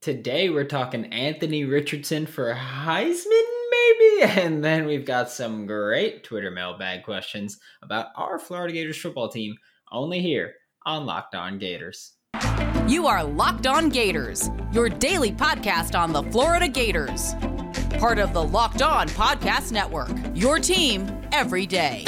Today we're talking Anthony Richardson for Heisman, maybe? And then we've got some great Twitter mailbag questions about our Florida Gators football team, only here on Locked On Gators. You are Locked On Gators, your daily podcast on the Florida Gators. Part of the Locked On Podcast Network, your team every day.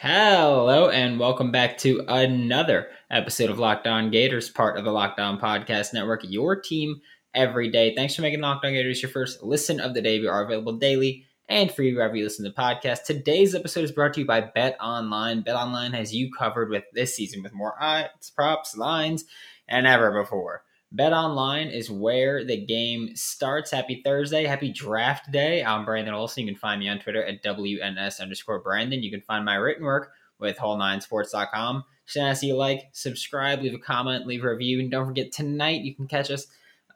Hello, and welcome back to another episode of Locked On Gators, part of the Locked On Podcast Network, your team every day. Thanks for making Locked On Gators your first listen of the day. We are available daily and free wherever you listen to the podcast. Today's episode is brought to you by Bet Online. Bet Online has you covered with this season with more odds, props, lines, and ever before. Bet Online is where the game starts. Happy Thursday. Happy draft day. I'm Brandon Olson. You can find me on Twitter at WNS underscore Brandon. You can find my written work with whole9sports.com. Just ask you like, subscribe, leave a comment, leave a review. And don't forget, tonight you can catch us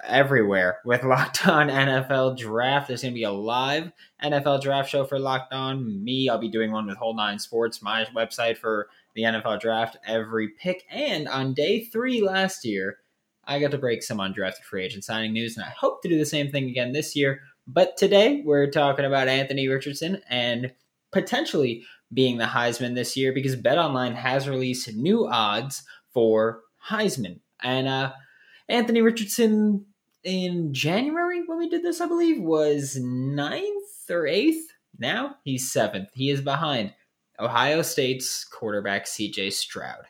everywhere with Locked On NFL Draft. There's going to be a live NFL Draft show for Locked On. Me, I'll be doing one with Whole Nine Sports, my website for the NFL Draft, every pick. And on day three last year, I got to break some undrafted free agent signing news, and I hope to do the same thing again this year. But today we're talking about Anthony Richardson and potentially being the Heisman this year because BetOnline has released new odds for Heisman. And uh, Anthony Richardson in January when we did this, I believe, was ninth or eighth. Now he's seventh. He is behind Ohio State's quarterback CJ Stroud.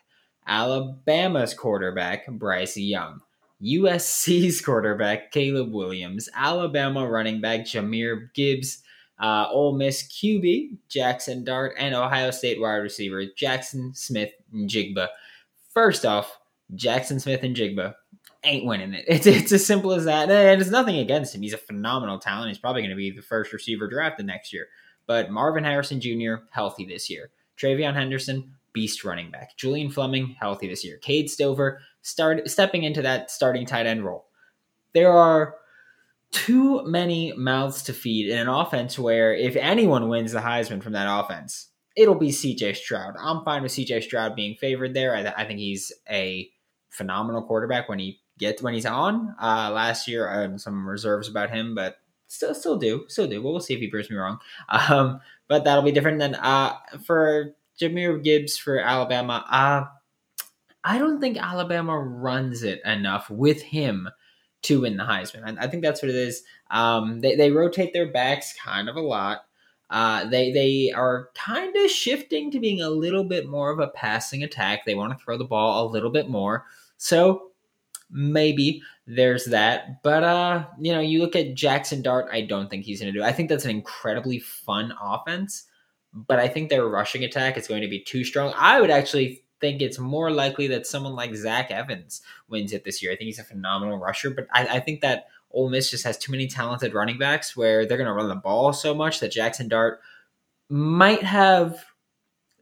Alabama's quarterback, Bryce Young. USC's quarterback, Caleb Williams. Alabama running back, Jahmyr Gibbs. Uh, Ole Miss QB, Jaxson Dart. And Ohio State wide receiver, Jackson Smith and Jigba. First off, Jaxon Smith-Njigba ain't winning it. It's, it's as simple as that. And it's nothing against him. He's a phenomenal talent. He's probably going to be the first receiver drafted next year. But Marvin Harrison Jr., healthy this year. TreVeyon Henderson, beast running back. Julian Fleming, healthy this year. Cade Stover, start stepping into that starting tight end role. There are too many mouths to feed in an offense where if anyone wins the Heisman from that offense, it'll be CJ Stroud. I'm fine with CJ Stroud being favored there. I, I think he's a phenomenal quarterback when he gets when he's on. Uh, last year, I had some reserves about him, but still, still do, still do. We'll see if he proves me wrong. Um, but that'll be different than uh, for Jahmyr Gibbs for Alabama. Uh, I don't think Alabama runs it enough with him to win the Heisman. I, I think that's what it is. Um, they, they rotate their backs kind of a lot. Uh, they they are kind of shifting to being a little bit more of a passing attack. They want to throw the ball a little bit more. So maybe there's that. But uh, you know, you look at Jaxson Dart, I don't think he's going to do. I think that's an incredibly fun offense, but I think their rushing attack is going to be too strong. I would actually think it's more likely that someone like Zach Evans wins it this year. I think he's a phenomenal rusher, but I, I think that Ole Miss just has too many talented running backs where they're going to run the ball so much that Jaxson Dart might have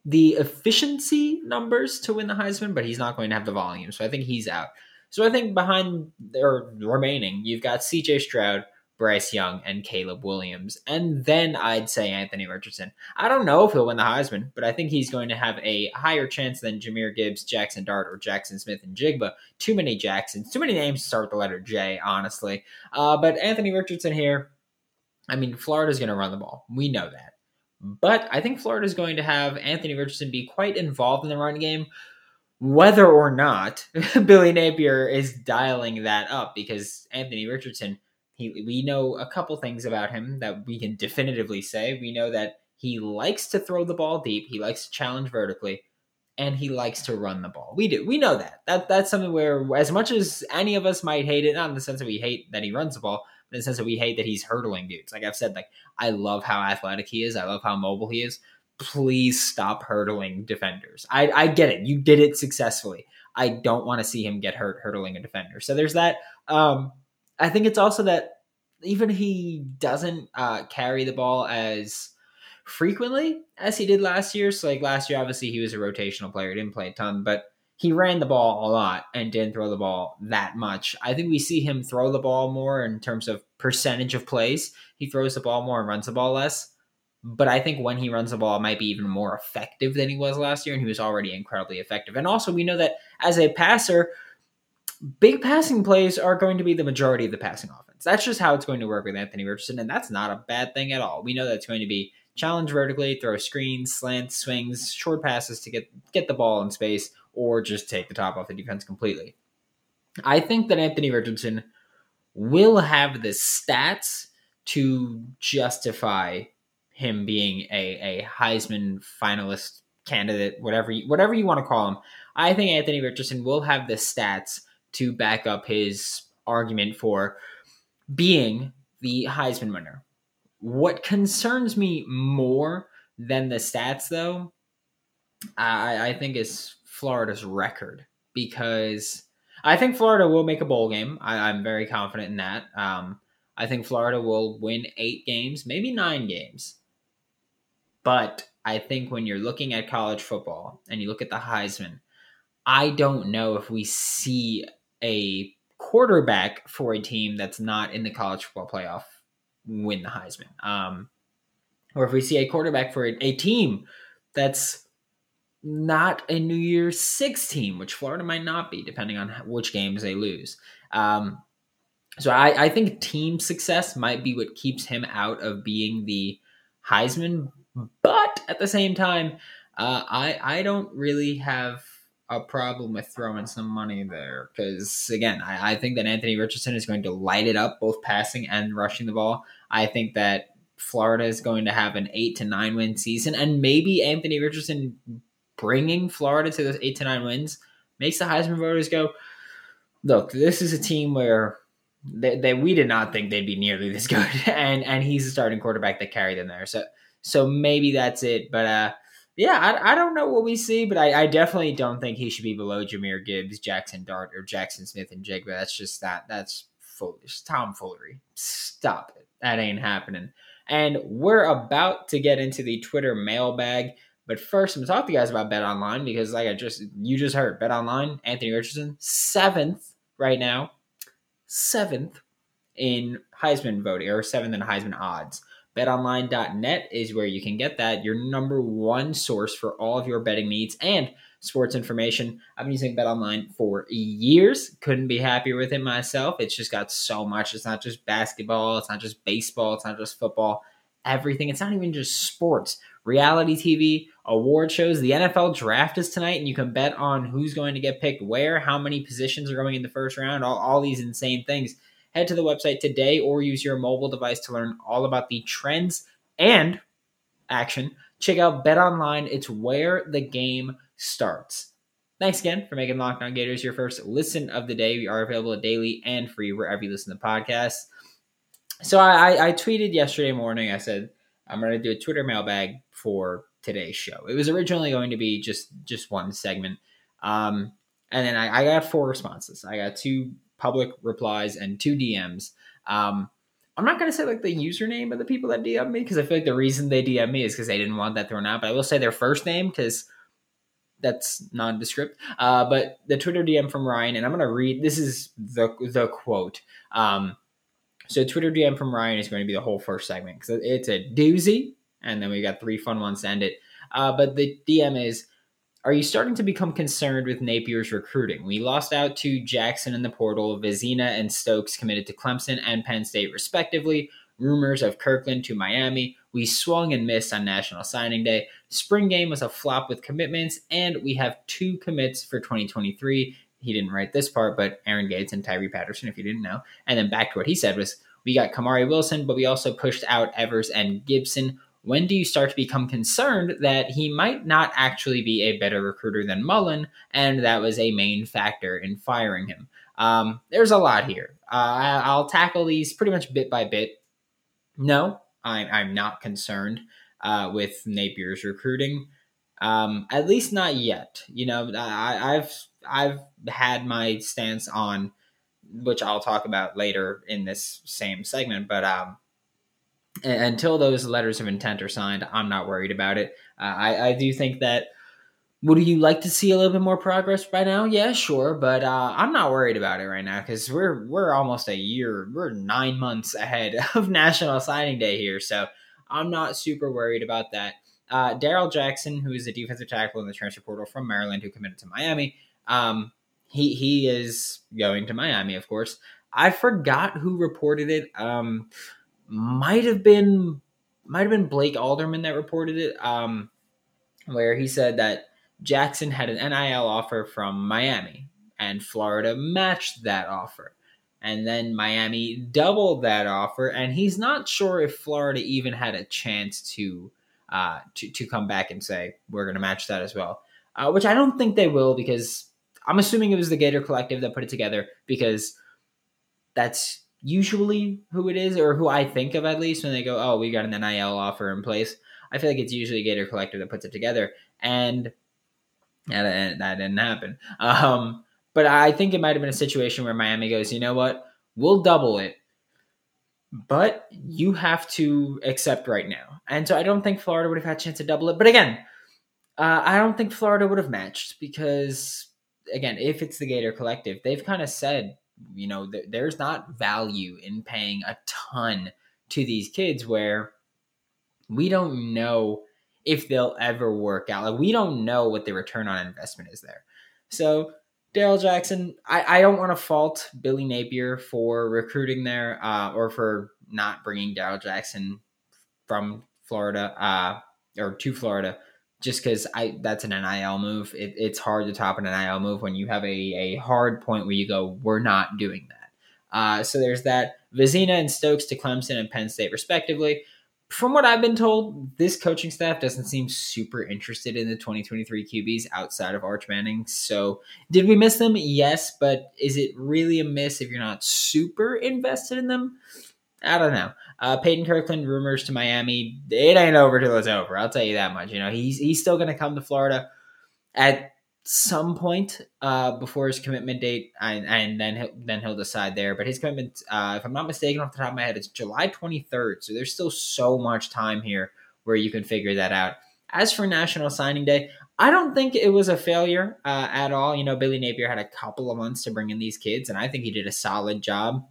the efficiency numbers to win the Heisman, but he's not going to have the volume. So I think he's out. So I think behind or remaining, you've got CJ Stroud, Bryce Young, and Caleb Williams. And then I'd say Anthony Richardson. I don't know if he'll win the Heisman, but I think he's going to have a higher chance than Jahmyr Gibbs, Jaxson Dart, or Jaxon Smith-Njigba. Too many Jacksons, too many names to start with the letter J, honestly. Uh, but Anthony Richardson here, I mean, Florida's going to run the ball. We know that. But I think Florida's going to have Anthony Richardson be quite involved in the run game, whether or not Billy Napier is dialing that up because Anthony Richardson, he we know a couple things about him that we can definitively say. We know that he likes to throw the ball deep, he likes to challenge vertically, and he likes to run the ball. We do. We know that. That that's something where as much as any of us might hate it, not in the sense that we hate that he runs the ball, but in the sense that we hate that he's hurdling dudes. Like I've said, like I love how athletic he is. I love how mobile he is please stop hurdling defenders. I, I get it. You did it successfully. I don't want to see him get hurt hurdling a defender. So there's that. Um, I think it's also that even he doesn't uh, carry the ball as frequently as he did last year. So like last year, obviously he was a rotational player, he didn't play a ton, but he ran the ball a lot and didn't throw the ball that much. I think we see him throw the ball more in terms of percentage of plays. He throws the ball more and runs the ball less but I think when he runs the ball, it might be even more effective than he was last year, and he was already incredibly effective. And also, we know that as a passer, big passing plays are going to be the majority of the passing offense. That's just how it's going to work with Anthony Richardson, and that's not a bad thing at all. We know that's going to be challenge vertically, throw screens, slants, swings, short passes to get get the ball in space, or just take the top off the defense completely. I think that Anthony Richardson will have the stats to justify him being a, a Heisman finalist candidate, whatever you, whatever you want to call him. I think Anthony Richardson will have the stats to back up his argument for being the Heisman winner. What concerns me more than the stats, though, I, I think is Florida's record because I think Florida will make a bowl game. I, am very confident in that. Um, I think Florida will win eight games, maybe nine games. But I think when you're looking at college football and you look at the Heisman, I don't know if we see a quarterback for a team that's not in the college football playoff win the Heisman. Um, or if we see a quarterback for a, a team that's not a New Year's Six team, which Florida might not be, depending on which games they lose. Um, so I, I think team success might be what keeps him out of being the Heisman. But at the same time, uh, I I don't really have a problem with throwing some money there because again, I, I think that Anthony Richardson is going to light it up both passing and rushing the ball. I think that Florida is going to have an eight to nine win season, and maybe Anthony Richardson bringing Florida to those eight to nine wins makes the Heisman voters go, look, this is a team where they, we did not think they'd be nearly this good, and and he's a starting quarterback that carried them there. So so maybe that's it. But uh, yeah, I, I don't know what we see, but I, I definitely don't think he should be below Jahmyr Gibbs, Jaxson Dart, or Jaxon Smith-Njigba. That's just that. That's foolish, tomfoolery. Stop it. That ain't happening. And we're about to get into the Twitter mailbag. But first, I'm gonna talk to you guys about Bet Online because, like I just you just heard, Bet Online, Anthony Richardson, seventh right now, seventh in Heisman voting or seventh in Heisman odds. BetOnline.net is where you can get that, your number one source for all of your betting needs and sports information. I've been using BetOnline for years. Couldn't be happier with it myself. It's just got so much. It's not just basketball, it's not just baseball, it's not just football. Everything. It's not even just sports. Reality TV, award shows. The NFL draft is tonight, and you can bet on who's going to get picked where, how many positions are going in the first round, all, all these insane things. Head to the website today or use your mobile device to learn all about the trends and action. Check out Bet Online, it's where the game starts. Thanks again for making Locked On Gators your first listen of the day. We are available daily and free wherever you listen to podcasts. So I, I tweeted yesterday morning. I said I'm going to do a Twitter mailbag for today's show. It was originally going to be just just one segment, um, and then I, I got four responses. I got two public replies and two DMs. Um, I'm not gonna say like the username of the people that DM me because I feel like the reason they DM me is because they didn't want that thrown out. But I will say their first name because that's nondescript. Uh, but the Twitter DM from Ryan, and I'm gonna read. This is the the quote. Um, so Twitter DM from Ryan is going to be the whole first segment because it's a doozy, and then we got three fun ones to end it. Uh, but the DM is are you starting to become concerned with Napier's recruiting? We lost out to Jackson in the portal, Vizzina and Stokes committed to Clemson and Penn State, respectively. Rumors of Kirkland to Miami. We swung and missed on National Signing Day. Spring game was a flop with commitments, and we have two commits for 2023. He didn't write this part, but Aaron Gates and Tyree Patterson, if you didn't know. And then back to what he said was we got Kamari Wilson, but we also pushed out Evers and Gibson when do you start to become concerned that he might not actually be a better recruiter than Mullen, and that was a main factor in firing him? Um, there's a lot here. Uh, I'll tackle these pretty much bit by bit. No, I'm, I'm not concerned uh, with Napier's recruiting. Um, at least not yet. You know, I, I've I've had my stance on, which I'll talk about later in this same segment. But um, until those letters of intent are signed, I'm not worried about it. Uh, I, I do think that. Would you like to see a little bit more progress by now? Yeah, sure, but uh, I'm not worried about it right now because we're we're almost a year, we're nine months ahead of National Signing Day here, so I'm not super worried about that. Uh, Darrell Jackson, who is a defensive tackle in the transfer portal from Maryland, who committed to Miami, um, he he is going to Miami, of course. I forgot who reported it. Um, might have been might have been Blake Alderman that reported it. Um, where he said that Jackson had an NIL offer from Miami, and Florida matched that offer. And then Miami doubled that offer, and he's not sure if Florida even had a chance to uh, to to come back and say we're going to match that as well. Uh, which I don't think they will because I'm assuming it was the Gator Collective that put it together because that's usually who it is or who I think of at least when they go, oh, we got an NIL offer in place. I feel like it's usually Gator Collective that puts it together, and that, that didn't happen. Um, but I think it might have been a situation where Miami goes, you know what, we'll double it, but you have to accept right now. And so I don't think Florida would have had a chance to double it. But again, uh, I don't think Florida would have matched because, again, if it's the Gator Collective, they've kind of said, you know, th- there's not value in paying a ton to these kids where we don't know if they'll ever work out. Like we don't know what the return on investment is there. So Darrell Jackson, I, I don't want to fault Billy Napier for recruiting there uh, or for not bringing Darrell Jackson from Florida uh, or to Florida just because I that's an NIL move. It, it's hard to top an NIL move when you have a, a hard point where you go, we're not doing that. Uh, so there's that. Vizzina and Stokes to Clemson and Penn State, respectively from what I've been told, this coaching staff doesn't seem super interested in the 2023 QBs outside of Arch Manning. So, did we miss them? Yes, but is it really a miss if you're not super invested in them? I don't know. Uh, Peyton Kirkland rumors to Miami. It ain't over till it's over. I'll tell you that much. You know, he's he's still going to come to Florida at some point uh, before his commitment date, and, and, then he'll, then he'll decide there. But his commitment, uh, if I'm not mistaken, off the top of my head, it's July 23rd. So there's still so much time here where you can figure that out. As for National Signing Day, I don't think it was a failure uh, at all. You know, Billy Napier had a couple of months to bring in these kids, and I think he did a solid job.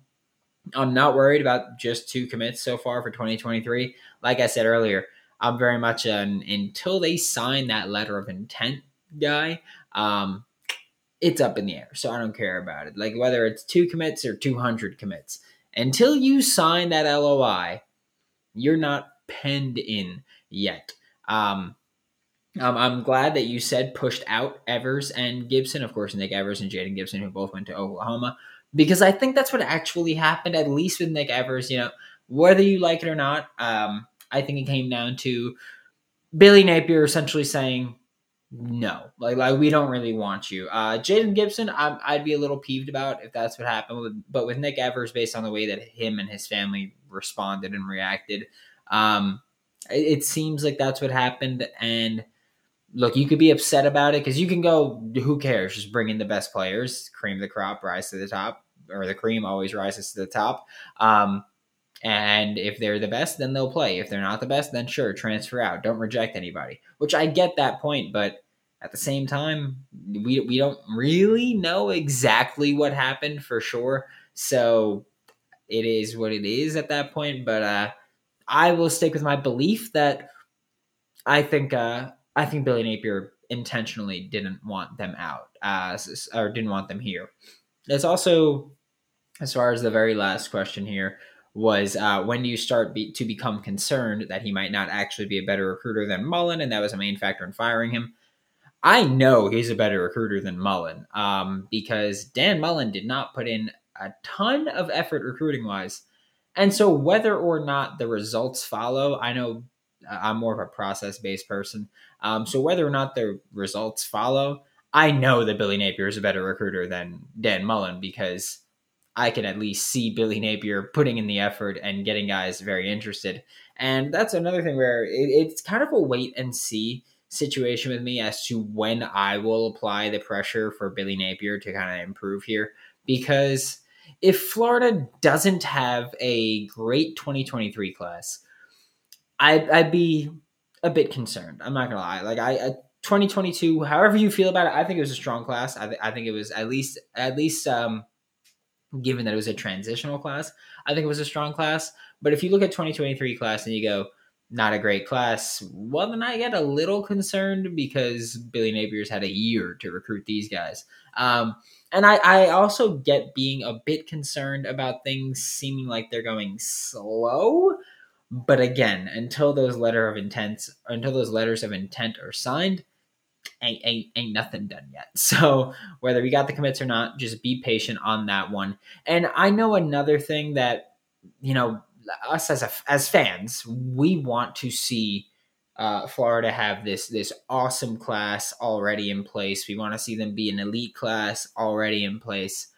I'm not worried about just two commits so far for 2023. Like I said earlier, I'm very much an until they sign that letter of intent guy um, it's up in the air. So I don't care about it. Like whether it's two commits or 200 commits. Until you sign that LOI, you're not penned in yet. Um, um, I'm glad that you said pushed out Evers and Gibson. Of course, Nick Evers and Jayden Gibson, who both went to Oklahoma, because I think that's what actually happened, at least with Nick Evers. You know, whether you like it or not, um, I think it came down to Billy Napier essentially saying, no, like like we don't really want you. Uh, Jayden Gibson, i would be a little peeved about if that's what happened. With, but with Nick Evers, based on the way that him and his family responded and reacted, um, it, it seems like that's what happened. And look, you could be upset about it because you can go, who cares? Just bring in the best players, cream the crop, rise to the top, or the cream always rises to the top. Um, and if they're the best, then they'll play. If they're not the best, then sure, transfer out. Don't reject anybody. Which I get that point, but at the same time, we we don't really know exactly what happened for sure. So it is what it is at that point. But uh, I will stick with my belief that I think uh, I think Billy Napier intentionally didn't want them out, uh, or didn't want them here. There's also, as far as the very last question here, was uh, when do you start be- to become concerned that he might not actually be a better recruiter than Mullen, and that was a main factor in firing him. I know he's a better recruiter than Mullen um, because Dan Mullen did not put in a ton of effort recruiting wise. And so, whether or not the results follow, I know I'm more of a process based person. Um, so, whether or not the results follow, I know that Billy Napier is a better recruiter than Dan Mullen because I can at least see Billy Napier putting in the effort and getting guys very interested. And that's another thing where it, it's kind of a wait and see situation with me as to when I will apply the pressure for Billy Napier to kind of improve here. Because if Florida doesn't have a great 2023 class, I'd, I'd be a bit concerned. I'm not gonna lie. Like I, I 2022, however you feel about it, I think it was a strong class. I, th- I think it was at least at least um, given that it was a transitional class, I think it was a strong class. But if you look at 2023 class and you go, not a great class. Well, then I get a little concerned because Billy Napier's had a year to recruit these guys. Um, and I, I also get being a bit concerned about things seeming like they're going slow. But again, until those letter of intents, until those letters of intent are signed, ain't, ain't ain't nothing done yet. So whether we got the commits or not, just be patient on that one. And I know another thing that you know us as a, as fans, we want to see uh, Florida have this this awesome class already in place. We want to see them be an elite class already in place,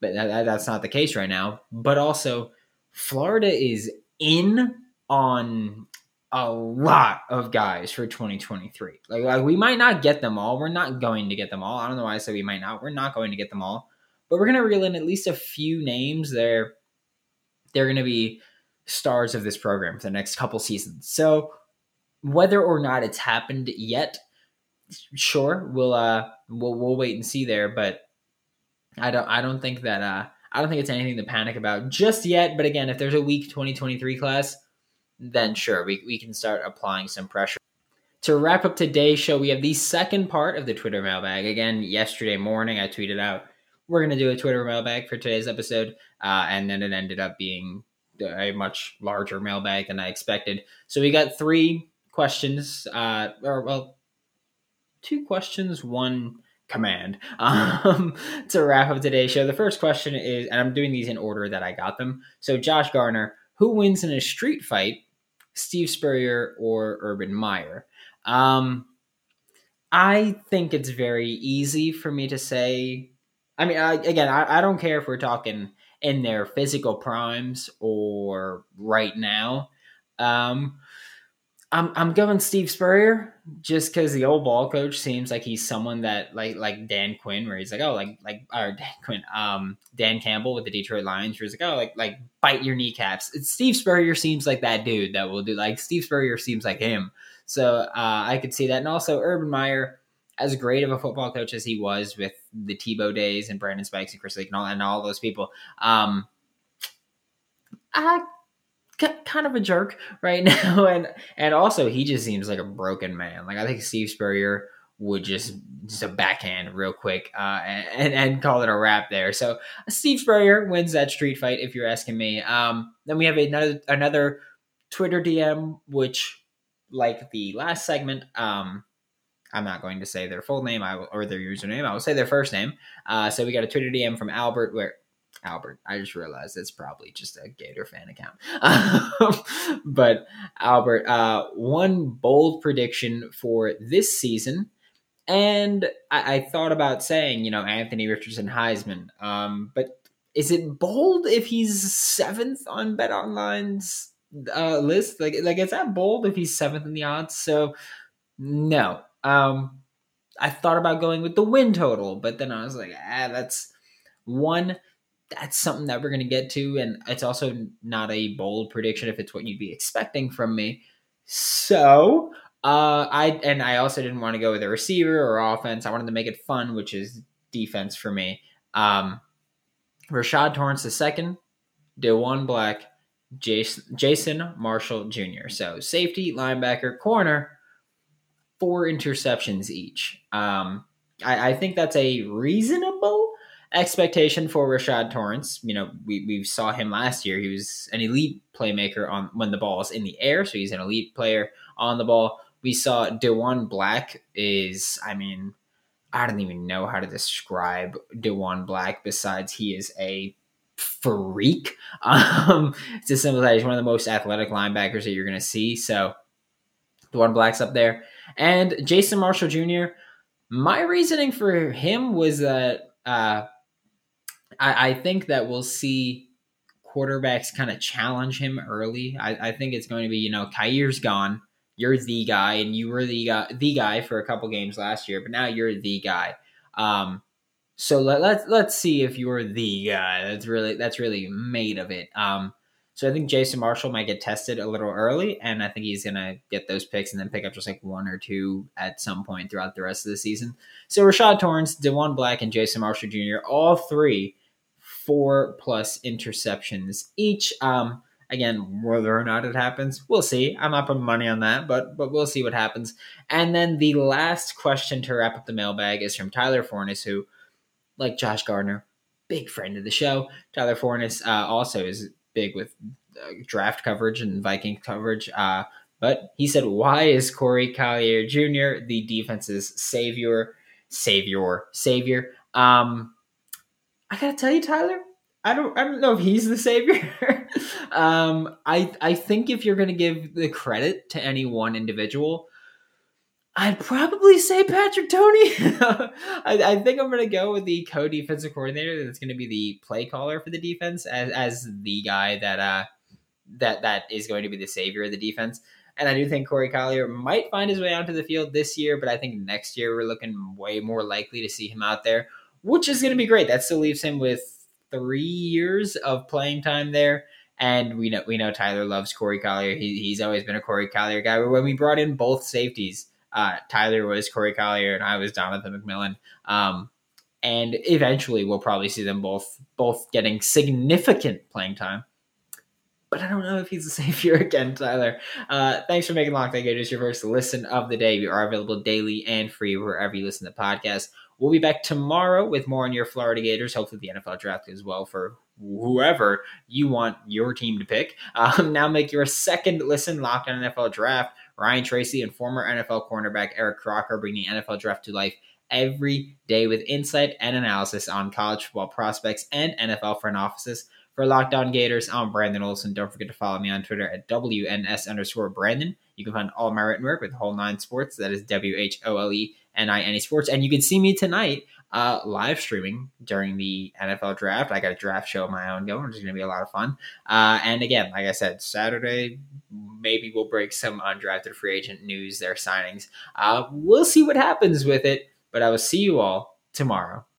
but that, that's not the case right now. But also, Florida is in on a lot of guys for 2023. Like, like we might not get them all. We're not going to get them all. I don't know why I said we might not. We're not going to get them all, but we're gonna reel in at least a few names there. They're gonna be stars of this program for the next couple seasons. So whether or not it's happened yet, sure, we'll uh we'll we'll wait and see there. But I don't I don't think that uh I don't think it's anything to panic about just yet. But again, if there's a weak 2023 class, then sure, we, we can start applying some pressure. To wrap up today's show, we have the second part of the Twitter mailbag. Again, yesterday morning, I tweeted out, we're going to do a Twitter mailbag for today's episode. Uh, and then it ended up being a much larger mailbag than I expected. So we got three questions, uh, or well, two questions, one command um, to wrap up today's show. The first question is, and I'm doing these in order that I got them. So, Josh Garner, who wins in a street fight, Steve Spurrier or Urban Meyer? Um, I think it's very easy for me to say. I mean, I, again, I, I don't care if we're talking in their physical primes or right now. Um, I'm I'm going Steve Spurrier just because the old ball coach seems like he's someone that like like Dan Quinn, where he's like, oh, like like or Dan Quinn, um, Dan Campbell with the Detroit Lions, where he's like, oh, like like bite your kneecaps. It's Steve Spurrier seems like that dude that will do like Steve Spurrier seems like him. So uh, I could see that, and also Urban Meyer, as great of a football coach as he was with the Tebow days and Brandon Spikes and Chris Leak and all and all those people, um, I kind of a jerk right now, and and also he just seems like a broken man. Like I think Steve Spurrier would just just a backhand real quick uh, and and call it a wrap there. So Steve Spurrier wins that street fight, if you're asking me. Um, then we have another another Twitter DM, which like the last segment, um, I'm not going to say their full name I will, or their username. I will say their first name. Uh, so we got a Twitter DM from Albert where Albert. I just realized it's probably just a Gator fan account. but Albert, uh, one bold prediction for this season. And I, I, thought about saying, you know, Anthony Richardson Heisman. Um, but is it bold if he's seventh on Bet Online's uh, list? Like, like is that bold if he's seventh in the odds? So no. Um, I thought about going with the win total, but then I was like, ah, that's one that's something that we're going to get to. And it's also not a bold prediction if it's what you'd be expecting from me. So, uh, I, and I also didn't want to go with a receiver or offense. I wanted to make it fun, which is defense for me. Um, Rashad Torrence II, Diwun Black, Jason, Jason Marshall Jr. So safety, linebacker, corner, four interceptions each. Um, I, I think that's a reasonable expectation for Rashad Torrence. You know, we, we saw him last year. He was an elite playmaker on when the ball is in the air, so he's an elite player on the ball. We saw Diwun Black is, I mean, I don't even know how to describe Diwun Black besides he is a freak. Um, to simplify, he's one of the most athletic linebackers that you're going to see. So Diwun Black's up there. And Jason Marshall Jr., my reasoning for him was that uh, I, I think that we'll see quarterbacks kind of challenge him early. I, I think it's going to be, you know, Kaiir's gone. You're the guy, and you were the guy, the guy for a couple games last year, but now you're the guy. Um, so let, let's let's see if you're the guy. That's really that's really made of it. Um, so I think Jason Marshall might get tested a little early, and I think he's gonna get those picks and then pick up just like one or two at some point throughout the rest of the season. So Rashad Torrence, Diwun Black, and Jason Marshall Jr. all three four plus interceptions each. Um, Again, whether or not it happens, we'll see. I'm not putting money on that, but but we'll see what happens. And then the last question to wrap up the mailbag is from Tyler Forness, who, like Josh Gardner, big friend of the show. Tyler Forness uh, also is big with uh, draft coverage and Viking coverage. Uh, but he said, "Why is Corey Collier Jr. the defense's savior? Savior, savior." Um, I gotta tell you, Tyler, I don't I don't know if he's the savior. um, I I think if you're to give the credit to any one individual, I'd probably say Patrick Toney. I, I, think I'm to go with the co-defensive coordinator that's to be the play caller for the defense as as the guy that uh that that is going to be the savior of the defense. And I do think Corey Collier might find his way onto the field this year, but I think next year we're looking way more likely to see him out there, which is going to be great. That still leaves him with three years of playing time there. And we know we know Tyler loves Corey Collier. He, he's always been a Corey Collier guy. When we brought in both safeties, uh, Tyler was Corey Collier and I was Donovan McMillon. Um, and eventually we'll probably see them both both getting significant playing time. But I don't know if he's the savior again, Tyler. Uh, thanks for making Locked On Gators your first listen of the day. We are available daily and free wherever you listen to podcasts. We'll be back tomorrow with more on your Florida Gators. Hopefully, the NFL draft as well for whoever you want your team to pick. Um, now, make your second listen locked on NFL draft. Ryan Tracy and former NFL cornerback Eric Crocker bringing NFL draft to life every day with insight and analysis on college football prospects and NFL front offices. For Locked On Gators, I'm Brandon Olson. Don't forget to follow me on Twitter at WNS underscore Brandon. You can find all my written work with Whole Nine Sports. That is W H O L E N I N E Sports. And you can see me tonight uh, live streaming during the NFL draft. I got a draft show of my own going, which is going to be a lot of fun. Uh, and again, like I said, Saturday, maybe we'll break some undrafted free agent news, their signings. Uh, we'll see what happens with it, but I will see you all tomorrow.